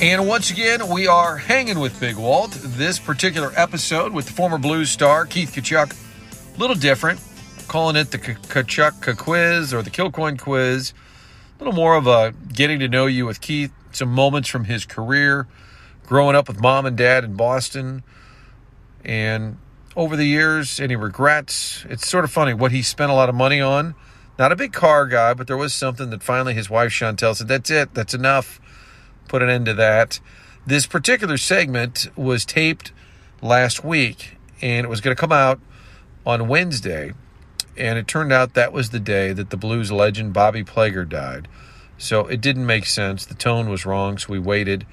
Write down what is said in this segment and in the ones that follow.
And once again, we are hanging with Big Walt. This particular episode with the former Blues star Keith Tkachuk, a little different, calling it the Tkachuk quiz or the Kilcoyne quiz. A little more of a getting to know you with Keith, some moments from his career, growing up with mom and dad in Boston, and over the years, any regrets. It's sort of funny what he spent a lot of money on. Not a big car guy, but there was something that finally his wife Chantel said, That's it, that's enough put an end to that. This particular segment was taped last week and it was going to come out on Wednesday. And it turned out that was the day that the blues legend Bobby Plager died. So it didn't make sense. The tone was wrong, so we waited.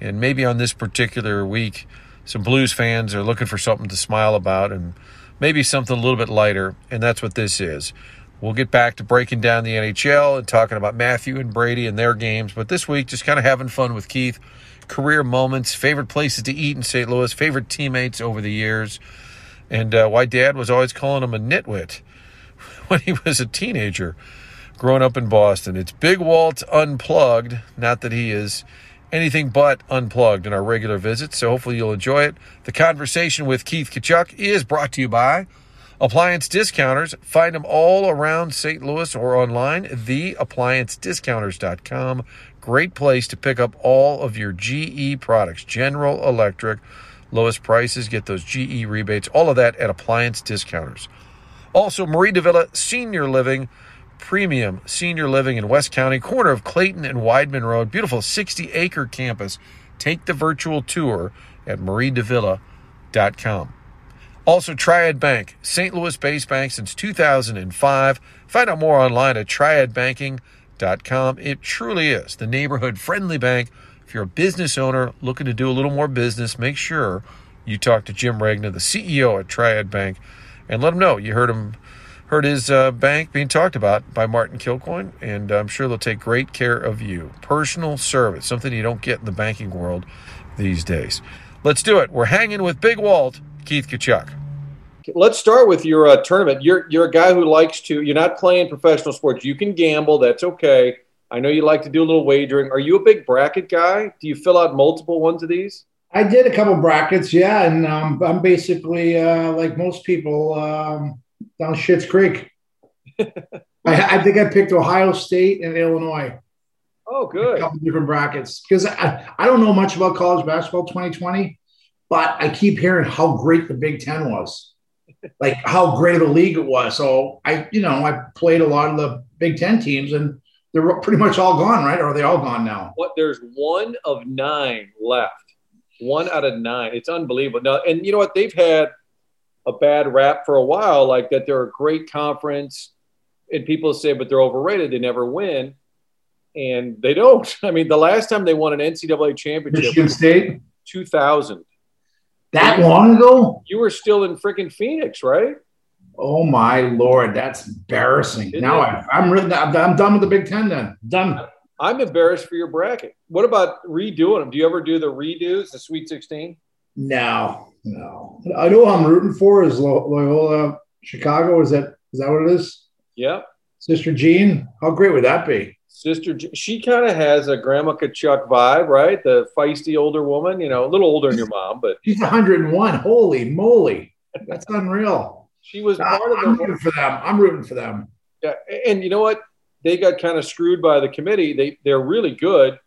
And maybe on this particular week, some blues fans are looking for something to smile about and maybe something a little bit lighter. And that's what this is. We'll get back to breaking down the NHL and talking about Matthew and Brady and their games. But this week, just kind of having fun with Keith. Career moments, favorite places to eat in St. Louis, favorite teammates over the years, and uh, why dad was always calling him a nitwit when he was a teenager growing up in Boston. It's Big Walt Unplugged. Not that he is anything but unplugged in our regular visits, so hopefully you'll enjoy it. The conversation with Keith Tkachuk is brought to you by Appliance discounters, find them all around St. Louis or online, theappliancediscounters.com. Great place to pick up all of your GE products, General Electric, lowest prices, get those GE rebates, all of that at Appliance Discounters. Also, Mari de Villa Senior Living, premium senior living in West County, corner of Clayton and Weidman Road, beautiful 60 acre campus. Take the virtual tour at maridevilla.com. Also, Triad Bank, St. Louis based bank since 2005. Find out more online at triadbanking.com. It truly is the neighborhood friendly bank. If you're a business owner looking to do a little more business, make sure you talk to Jim Regna, the CEO at Triad Bank, and let him know you heard him heard his uh, bank being talked about by Martin Kilcoyne, and I'm sure they'll take great care of you. Personal service, something you don't get in the banking world these days. Let's do it. We're hanging with Big Walt Keith Tkachuk. Let's start with your uh, tournament. You're you're a guy who likes to. You're not playing professional sports. You can gamble. That's okay. I know you like to do a little wagering. Are you a big bracket guy? Do you fill out multiple ones of these? I did a couple brackets, yeah, and um, I'm basically uh, like most people um, down Schitt's Creek. I, I, think I picked Ohio State and Illinois. Oh, good. A couple different brackets because I, I don't know much about college basketball 2020 but I keep hearing how great the Big Ten was, like how great of a league it was. So I, you know, I played a lot of the Big Ten teams, and they're pretty much all gone, right? Or are they all gone now? What? There's one of nine left. One out of nine. It's unbelievable. Now, and you know what? They've had a bad rap for a while, like that they're a great conference, and people say, but they're overrated. They never win, and they don't. I mean, the last time they won an NCAA championship, Michigan State, 2000. That long ago? You were still in freaking Phoenix, right? Oh my lord, that's embarrassing. Isn't now I, I'm really, I'm done with the Big Ten. Then done. I'm embarrassed for your bracket. What about redoing them? Do you ever do the redos, the Sweet 16? No, no. I know I'm rooting for is Loyola Chicago. Is that is that what it is? Yeah. Sister Jean, how great would that be? Sister, she kind of has a Grandma Tkachuk vibe, right? The feisty older woman, you know, a little older than your mom, but she's 101. Holy moly, that's unreal. She was part of the. I'm rooting for them. I'm rooting for them. Yeah, and you know what? They got kind of screwed by the committee. They they're really good,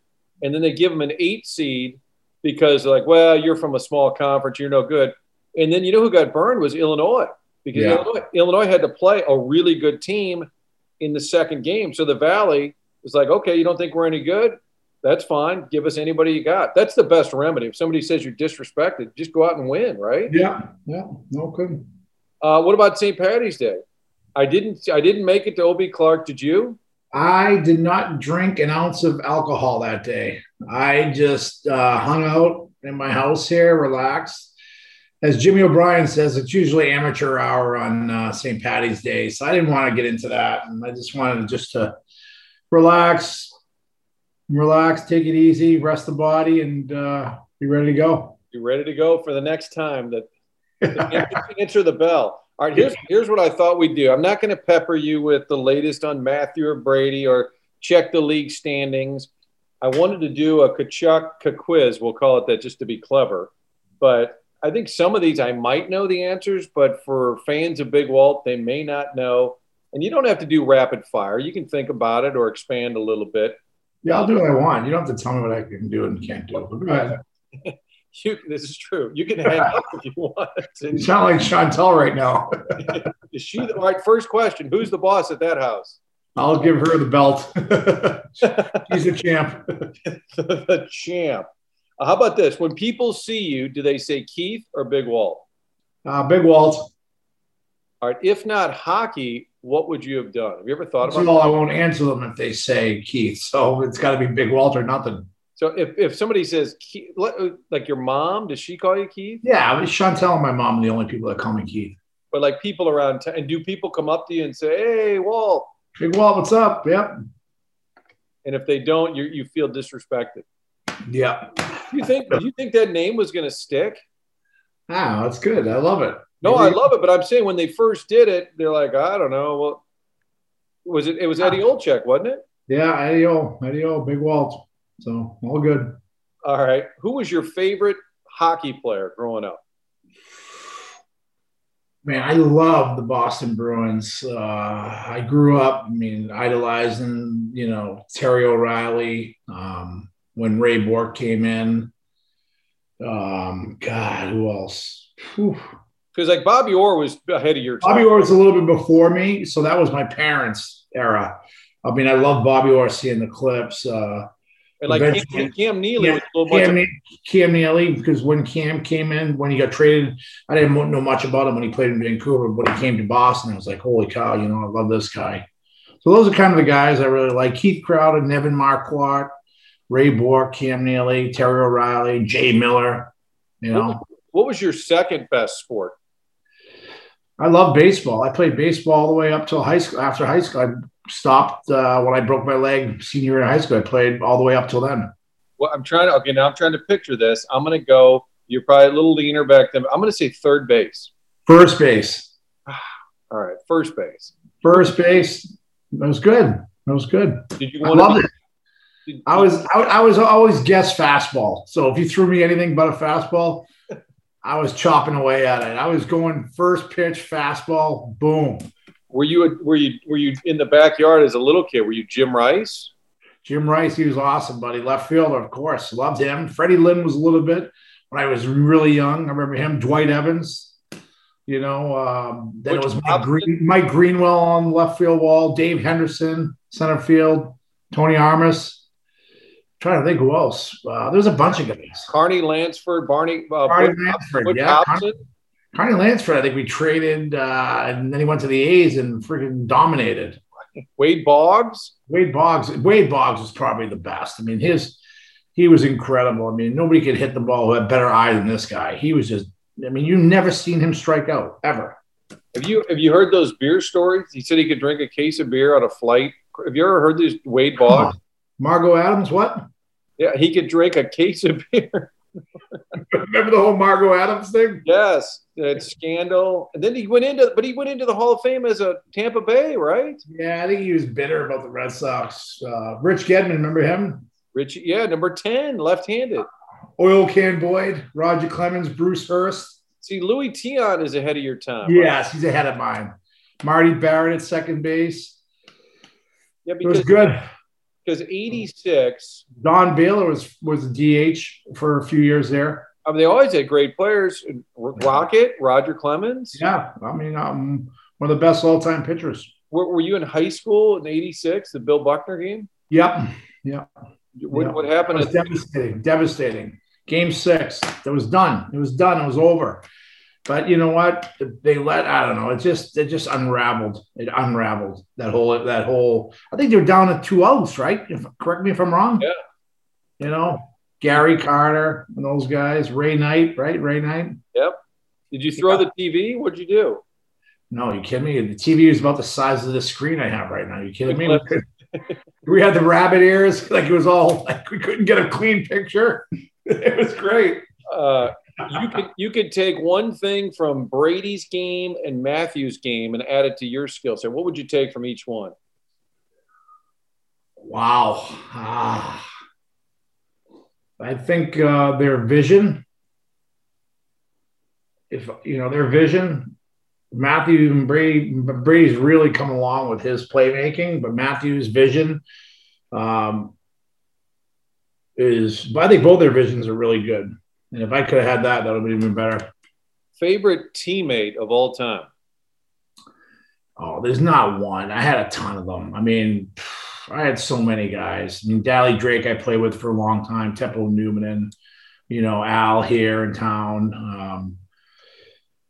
and then they give them an eight seed because they're like, well, you're from a small conference, you're no good. And then you know who got burned was Illinois because yeah. Illinois, Illinois had to play a really good team in the second game. So the Valley it's like, okay, you don't think we're any good? That's fine. Give us anybody you got. That's the best remedy. If somebody says you're disrespected, just go out and win, right? Yeah, yeah, no good. Uh, what about St. Patty's Day? I didn't. I didn't make it to OB Clark. Did you? I did not drink an ounce of alcohol that day. I just uh, hung out in my house here, relaxed. As Jimmy O'Brien says, it's usually amateur hour on uh, St. Patty's Day, so I didn't want to get into that, and I just wanted just to relax, relax, take it easy, rest the body, and uh, be ready to go. Be ready to go for the next time that answer the bell. All right, here's here's what I thought we'd do. I'm not going to pepper you with the latest on Matthew or Brady or check the league standings. I wanted to do a Tkachuk quiz. We'll call it that just to be clever. But I think some of these I might know the answers, but for fans of Big Walt, they may not know. And you don't have to do rapid fire. You can think about it or expand a little bit. Yeah, I'll do what I want. You don't have to tell me what I can do and can't do. Go ahead. You, this is true. You can hang up if you want. You sound like Chantel right now. is she the, all right? First question: Who's the boss at that house? I'll give her the belt. She's a champ. the champ. Uh, how about this? When people see you, do they say Keith or Big Walt? Uh, Big Walt. All right. If not hockey, what would you have done? Have you ever thought about? Well, I won't answer them if they say Keith. So it's got to be Big Walter, nothing. So if, if somebody says Keith, like your mom, does she call you Keith? Yeah, I mean, Chantel and my mom are the only people that call me Keith. But like people around town, and do people come up to you and say, "Hey, Walt"? Big Walt, what's up? Yep. And if they don't, you you feel disrespected. Yeah. You think do you think that name was going to stick? Ah, that's good. I love it. No, I love it, but I'm saying when they first did it, they're like, I don't know. Well, was it? It was Eddie Olczyk, wasn't it? Yeah, Eddie O, Eddie O, Big Walt. So all good. All right. Who was your favorite hockey player growing up? Man, I love the Boston Bruins. Uh, I grew up, I mean, idolizing, you know, Terry O'Reilly. Um, when Ray Bourque came in. Um, God, who else? Because like Bobby Orr was ahead of your time. Bobby Orr was a little bit before me, so that was my parents' era. I mean, I love Bobby Orr seeing the clips. Uh, and like Cam, Cam Neely yeah, Cam, of- Cam Neely, because when Cam came in, when he got traded, I didn't know much about him when he played in Vancouver. But he came to Boston, I was like, holy cow, you know, I love this guy. So those are kind of the guys I really like. Keith Crowder, Nevin Markwart, Ray Bourque, Cam Neely, Terry O'Reilly, Jay Miller. You know, what was your second best sport? I love baseball. I played baseball all the way up till high school. After high school, I stopped uh, when I broke my leg senior year in high school. I played all the way up till then. Well, I'm trying to. Okay, now I'm trying to picture this. I'm going to go. You're probably a little leaner back then. I'm going to say third base. First base. all right, first base. First base. That was good. That was good. Did you I loved it. I was I, I, was always guess fastball. So if you threw me anything but a fastball, I was chopping away at it. I was going first pitch fastball, boom. Were you were you were you in the backyard as a little kid? Were you Jim Rice? Jim Rice, he was awesome, buddy. Left fielder, of course, loved him. Freddie Lynn was a little bit when I was really young. I remember him. Dwight Evans, you know. Um, then Which it was Mike, Green, Mike Greenwell on the left field wall. Dave Henderson, center field. Tony Armas trying to think who else. Uh, there's a bunch of guys. Carney Lansford, Barney, uh, Carney Lansford, yeah. Carney, Carney Lansford, I think we traded, uh, and then he went to the A's and freaking dominated. Wade Boggs. Wade Boggs. Wade Boggs was probably the best. I mean, his he was incredible. I mean, nobody could hit the ball who had better eye than this guy. He was just. I mean, you never seen him strike out ever. Have you have you heard those beer stories? He said he could drink a case of beer on a flight. Have you ever heard these Wade Boggs? Margo Adams, what? Yeah, he could drink a case of beer. Remember the whole Margo Adams thing? Yes, that scandal. And then he went into, but he went into the Hall of Fame as a Tampa Bay, right? Yeah, I think he was bitter about the Red Sox. Uh, Rich Gedman, remember him? Rich, yeah, number ten, left-handed. Oil Can Boyd, Roger Clemens, Bruce Hurst. See, Luis Tiant is ahead of your time. Yes, right? he's ahead of mine. Marty Barrett at second base. Yeah, because it was good because 86 Don Baylor was was DH for a few years there. I mean, they always had great players. Rocket, Roger Clemens. Yeah, I mean, um, one of the best all time pitchers. Were, were, you in high school in '86, the Bill Buckner game? Yep. Yep. What, yep. what happened? It devastating. Devastating. Game six. It was done. It was done. It was over. But you know what? They let I don't know. It just it just unraveled. It unraveled that whole that whole. I think they're down to two outs, right? If, correct me if I'm wrong. Yeah. You know, Gary Carter and those guys. Ray Knight, right? Ray Knight. Yep. Did you throw yeah. the TV? What'd you do? No, you kidding me? The TV is about the size of the screen I have right now. You kidding me? we had the rabbit ears, like it was all like we couldn't get a clean picture. it was great. Uh, you could you could take one thing from Brady's game and Matthew's game and add it to your skill set. What would you take from each one? Wow. Ah. I think uh, their vision, if you know their vision, Matthew and Brady, Brady's really come along with his playmaking, but Matthew's vision um, is. I think both their visions are really good, and if I could have had that, that would be even better. Favorite teammate of all time? Oh, there's not one. I had a ton of them. I mean, I had so many guys. I mean, Dally Drake, I played with for a long time. Teppo Numminen, you know, Al here in town. Um,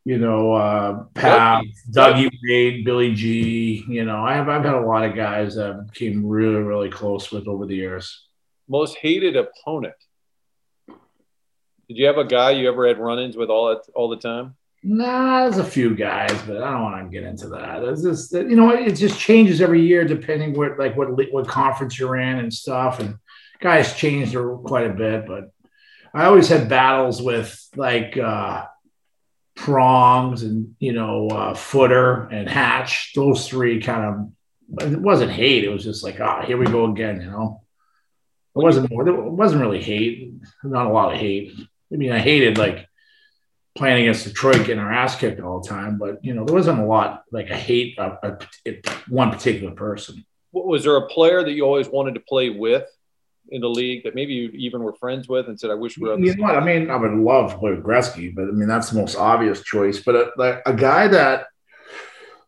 you know, uh, Pat, Dougie Wade, Billy G. You know, I've I've had a lot of guys that I became really really close with over the years. Most hated opponent. Did you have a guy you ever had run-ins with all all the time? Nah, there's a few guys, but I don't want to get into that. It's just you know it just changes every year depending what like what what conference you're in and stuff. And guys changed quite a bit, but I always had battles with like uh, prongs and you know uh, footer and hatch. Those three kind of it wasn't hate. It was just like ah, oh, here we go again. You know, it wasn't more. It wasn't really hate. Not a lot of hate. I mean, I hated like playing against Detroit, getting our ass kicked all the time. But you know, there wasn't a lot like I hate of, of, of one particular person. Was there a player that you always wanted to play with in the league that maybe you even were friends with and said, "I wish we were." You know what? I mean, I would love to play with Gretzky, but I mean that's the most obvious choice. But a, like a guy that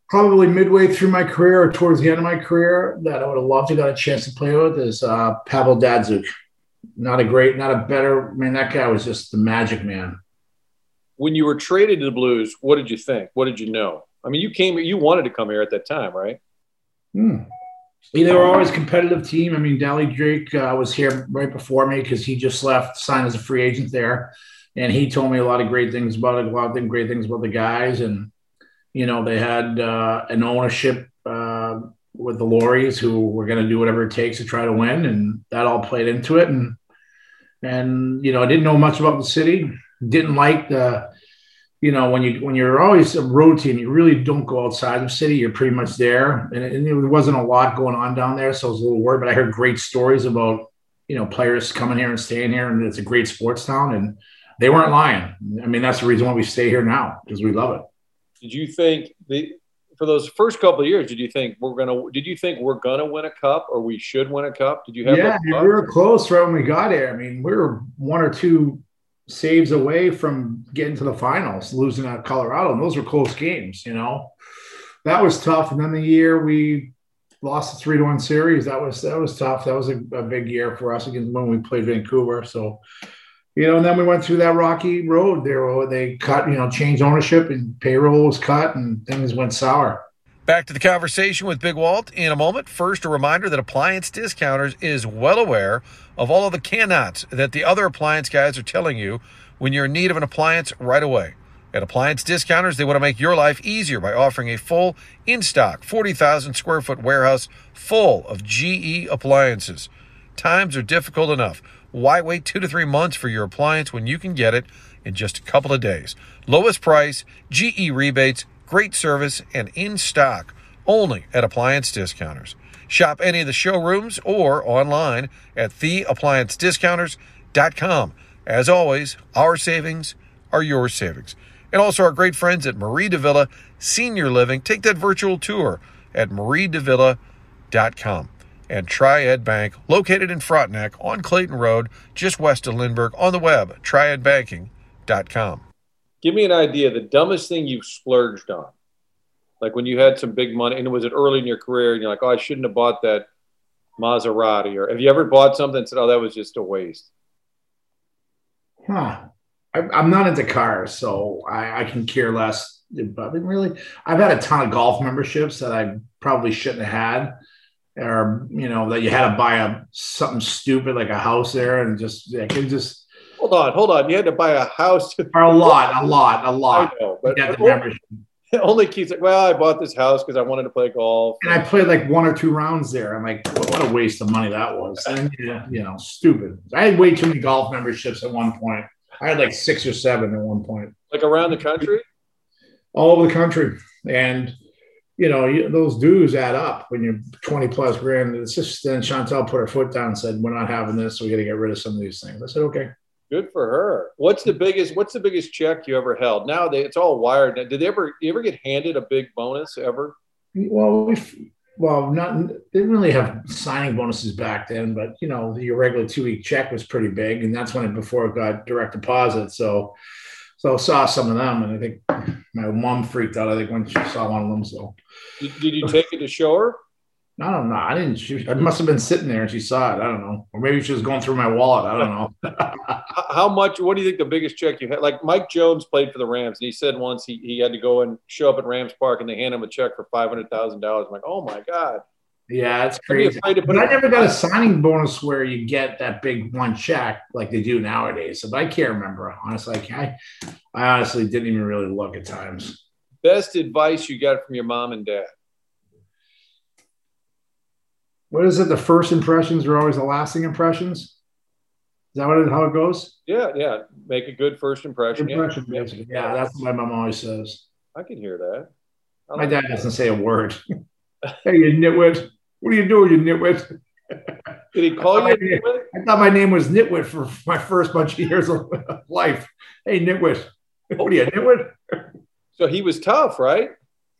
probably midway through my career or towards the end of my career that I would have loved to got a chance to play with is uh, Pavel Datsyuk. Not a great, not a better. I mean, that guy was just the magic man when you were traded to the Blues, what did you think? What did you know? I mean, you came, you wanted to come here at that time, right? Hmm. They were always a competitive team. I mean, Dally Drake uh, was here right before me because he just left, signed as a free agent there, and he told me a lot of great things about it, a lot of great things about the guys, and you know, they had uh, an ownership with the Lauries who were going to do whatever it takes to try to win, and that all played into it, and and you know, I didn't know much about the city. Didn't like the you know when you when you're always a road team you really don't go outside the city. You're pretty much there. And, and there wasn't a lot going on down there so i was a little worried but i heard great stories about you know players coming here and staying here and it's a great sports town and they weren't lying. I mean that's the reason why we stay here now because we love it. Did you think the for those first couple of years, did you think we're gonna? Did you think we're gonna win a cup, or we should win a cup? Did you have? Yeah, we were close right when we got here. I mean, we were one or two saves away from getting to the finals, losing at Colorado. And those were close games, you know. That was tough. And then the year we lost the three to one series, that was that was tough. That was a, a big year for us against when we played Vancouver. So, you know, and then we went through that rocky road there where they cut, you know, changed ownership and payroll was cut and things went sour. Back to the conversation with Big Walt in a moment. First, a reminder that Appliance Discounters is well aware of all of the cannots that the other appliance guys are telling you when you're in need of an appliance right away. At Appliance Discounters, they want to make your life easier by offering a full, in stock, 40,000 square foot warehouse full of GE appliances. Times are difficult enough. Why wait two to three months for your appliance when you can get it in just a couple of days? Lowest price, GE rebates, great service, and in stock only at Appliance Discounters. Shop any of the showrooms or online at theappliancediscounters.com. As always, our savings are your savings. And also our great friends at Mari de Villa Senior Living. Take that virtual tour at maridevilla.com. And Triad Bank, located in Frontenac on Clayton Road, just west of Lindbergh, on the web, triadbanking.com. Give me an idea. The dumbest thing you've splurged on, like when you had some big money, and was it early in your career, and you're like, "Oh, I shouldn't have bought that Maserati," or have you ever bought something and said, "Oh, that was just a waste"? Huh. I, am not into cars, so I, I can care less. But I mean, really, I've had a ton of golf memberships that I probably shouldn't have had, or you know, that you had to buy a something stupid like a house there, and just I can just Hold on, hold on. You had to buy a house. For a lot, a lot, a lot. I know, but only, only keeps like, well, I bought this house because I wanted to play golf. And I played like one or two rounds there. I'm like, what a waste of money that was. And, yeah, you know, stupid. I had way too many golf memberships at one point. I had like six or seven at one point. Like around the country? All over the country. And you know, you, those dues add up when you're 20 plus grand. It's just then Chantel put her foot down and said, We're not having this. So we got to get rid of some of these things. I said, Okay. Good for her. What's the biggest What's the biggest check you ever held? Now they, it's all wired. Did they ever you ever get handed a big bonus ever? Well, we well, not they didn't really have signing bonuses back then, but you know, your regular two week check was pretty big, and that's when it before it got direct deposit. So so I saw some of them, and I think my mom freaked out. I think when she saw one of them. So did, did you take it to show her? I don't know. I didn't. She, I must have been sitting there and she saw it. I don't know, or maybe she was going through my wallet. I don't know. How much? What do you think the biggest check you had? Like Mike Jones played for the Rams, and he said once he, he had to go and show up at Rams Park, and they hand him a check for five hundred thousand dollars. I'm like, oh my god. Yeah, it's crazy. But I never got a signing bonus where you get that big one check like they do nowadays. So I can't remember. Honestly, I, I honestly didn't even really look at times. Best advice you got from your mom and dad? What is it? The first impressions are always the lasting impressions. Is that what it, how it goes? Yeah, yeah. Make a good first impression. impression yeah. yeah, that's what my mom always says. I can hear that. my dad doesn't say a word. hey, you nitwit. What are you doing, you nitwit? Did he call you nitwit? I thought my name was Nitwit for my first bunch of years of life. Hey, Nitwit. What are you, Nitwit? So he was tough, right?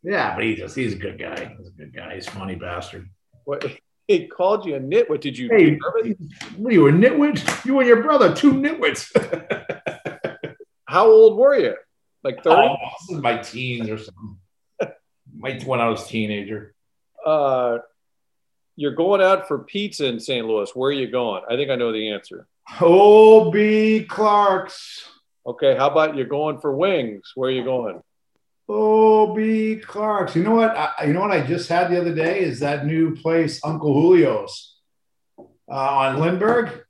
Yeah, but he just, he's a good guy. He's a good guy. He's a funny bastard. What? He called you a nitwit. Did you? Hey, what are you, a nitwit? You and your brother, two nitwits. How old were you? Like 30? Oh, this is my teens or something. my, when I was a teenager. Uh, you're going out for pizza in St. Louis. Where are you going? I think I know the answer. O.B. Clark's. Okay. How about you're going for wings? Where are you going? O.B. Clark's. You know what? I, you know what I just had the other day is that new place, Uncle Julio's, uh, on Lindbergh.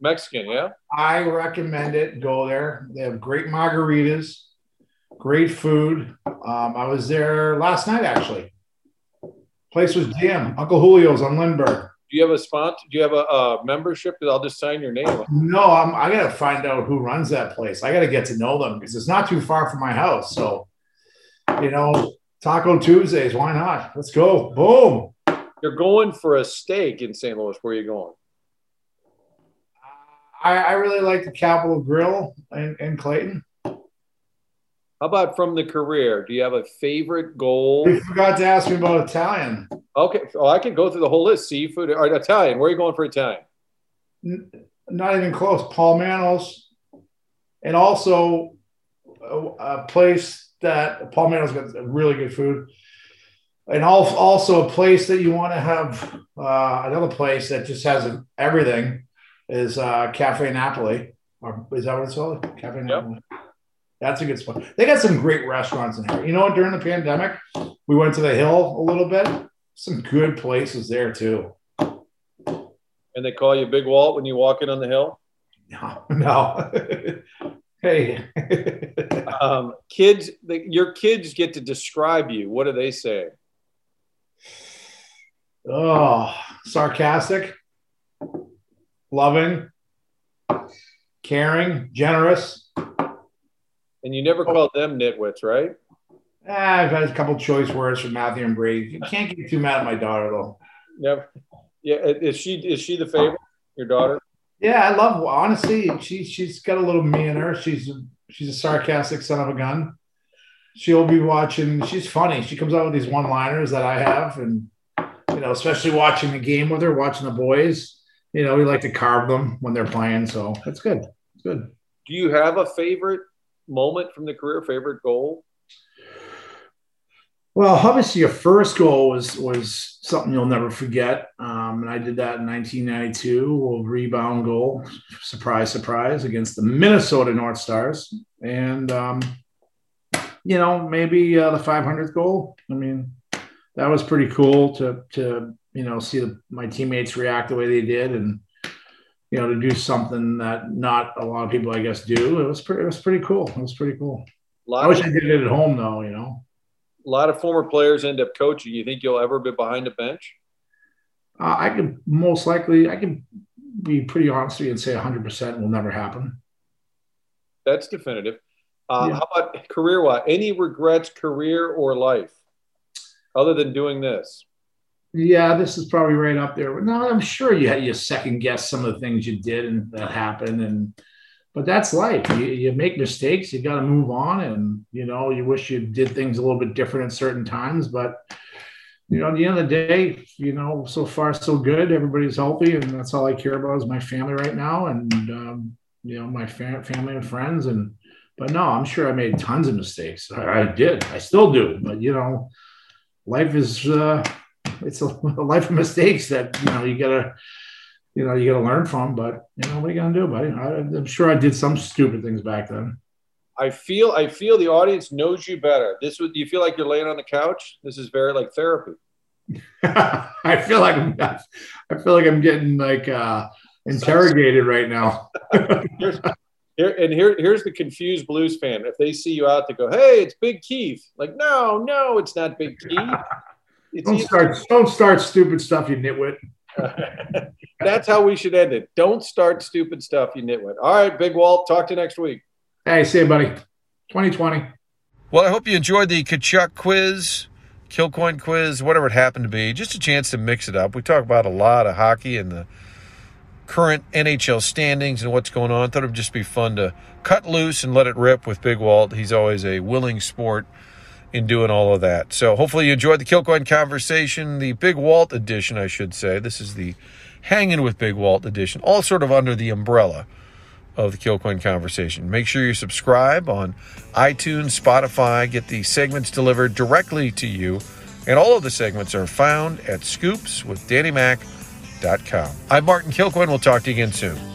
Mexican, yeah. I recommend it. Go there. They have great margaritas, great food. Um, I was there last night actually. Place was damn Uncle Julio's on Lindbergh. Do you have a spot? Do you have a, a membership? That I'll just sign your name. No, I'm, I got to find out who runs that place. I got to get to know them because it's not too far from my house. So, you know, Taco Tuesdays. Why not? Let's go. Boom. You're going for a steak in St. Louis. Where are you going? I, I really like the Capital Grille in, in Clayton. How about from the career? Do you have a favorite goal? You forgot to ask me about Italian. Okay. Oh, I can go through the whole list. Seafood or Italian. Where are you going for Italian? N- not even close. Paul Manno's. And also a, a place that Paul Manno's got really good food. And also a place that you want to have uh, another place that just has everything is uh, Cafe Napoli. Or is that what it's called? Cafe Napoli. That's a good spot. They got some great restaurants in here. You know what? During the pandemic, we went to the Hill a little bit. Some good places there too. And they call you Big Walt when you walk in on the hill? No, no. hey. um, kids, the, your kids get to describe you. What do they say? Oh, sarcastic, loving, caring, generous and you never called them nitwits, right? Ah, I've had a couple choice words from Matthew and Brady. You can't get too mad at my daughter though. Never. Yeah, is she is she the favorite? Your daughter? Yeah, I love. Honestly, she she's got a little me in her. She's she's a sarcastic son of a gun. She'll be watching. She's funny. She comes out with these one liners that I have, and you know, especially watching the game with her, watching the boys. You know, we like to carve them when they're playing, so it's good. It's good. Do you have a favorite moment from the career? Favorite goal? Well, obviously, your first goal was was something you'll never forget, um, and I did that in 1992. A rebound goal, surprise, surprise, against the Minnesota North Stars, and um, you know maybe uh, the 500th goal. I mean, that was pretty cool to to you know see the, my teammates react the way they did, and you know, to do something that not a lot of people, I guess, do. It was pretty, it was pretty cool. It was pretty cool. I wish of, I did it at home though, you know. A lot of former players end up coaching. You think you'll ever be behind a bench? Uh, I could most likely, I can be pretty honest with you and say 100% will never happen. That's definitive. Uh, yeah. How about career wise? Any regrets, career or life? other than doing this? Yeah, this is probably right up there. But No, I'm sure you had you second guess some of the things you did and that happened, and but that's life. You, you make mistakes, you got to move on, and you know you wish you did things a little bit different at certain times, but you know, at the end of the day, you know, so far so good. Everybody's healthy, and that's all I care about is my family right now, and um, you know, my fa- family and friends. And but no, I'm sure I made tons of mistakes. I, I did, I still do, but you know, life is uh, it's a, a life of mistakes that you know you gotta you know you gotta learn from. But you know, what are you gonna do, buddy? I, I'm sure I did some stupid things back then. I feel I feel the audience knows you better. This would you feel like you're laying on the couch? This is very like therapy. I feel like I'm I feel like I'm getting like uh interrogated right now. here's, here and here here's the confused blues fan. If they see you out, they go, "Hey, it's Big Keith." Like, no, no, it's not Big Keith. It's don't start don't start stupid stuff, you nitwit. That's how we should end it. Don't start stupid stuff, you nitwit. All right, Big Walt. Talk to you next week. Hey, see you, buddy. 2020. Well, I hope you enjoyed the Tkachuk quiz, Kilcoyne quiz, whatever it happened to be. Just a chance to mix it up. We talk about a lot of hockey and the current NHL standings and what's going on. Thought it would just be fun to cut loose and let it rip with Big Walt. He's always a willing sport in doing all of that. So hopefully you enjoyed the Kilcoyne conversation, the Big Walt edition, I should say. This is the Hanging with Big Walt edition, all sort of under the umbrella of the Kilcoyne conversation. Make sure you subscribe on iTunes, Spotify, get the segments delivered directly to you. And all of the segments are found at scoopswithdannymac.com. I'm Martin Kilcoyne. We'll talk to you again soon.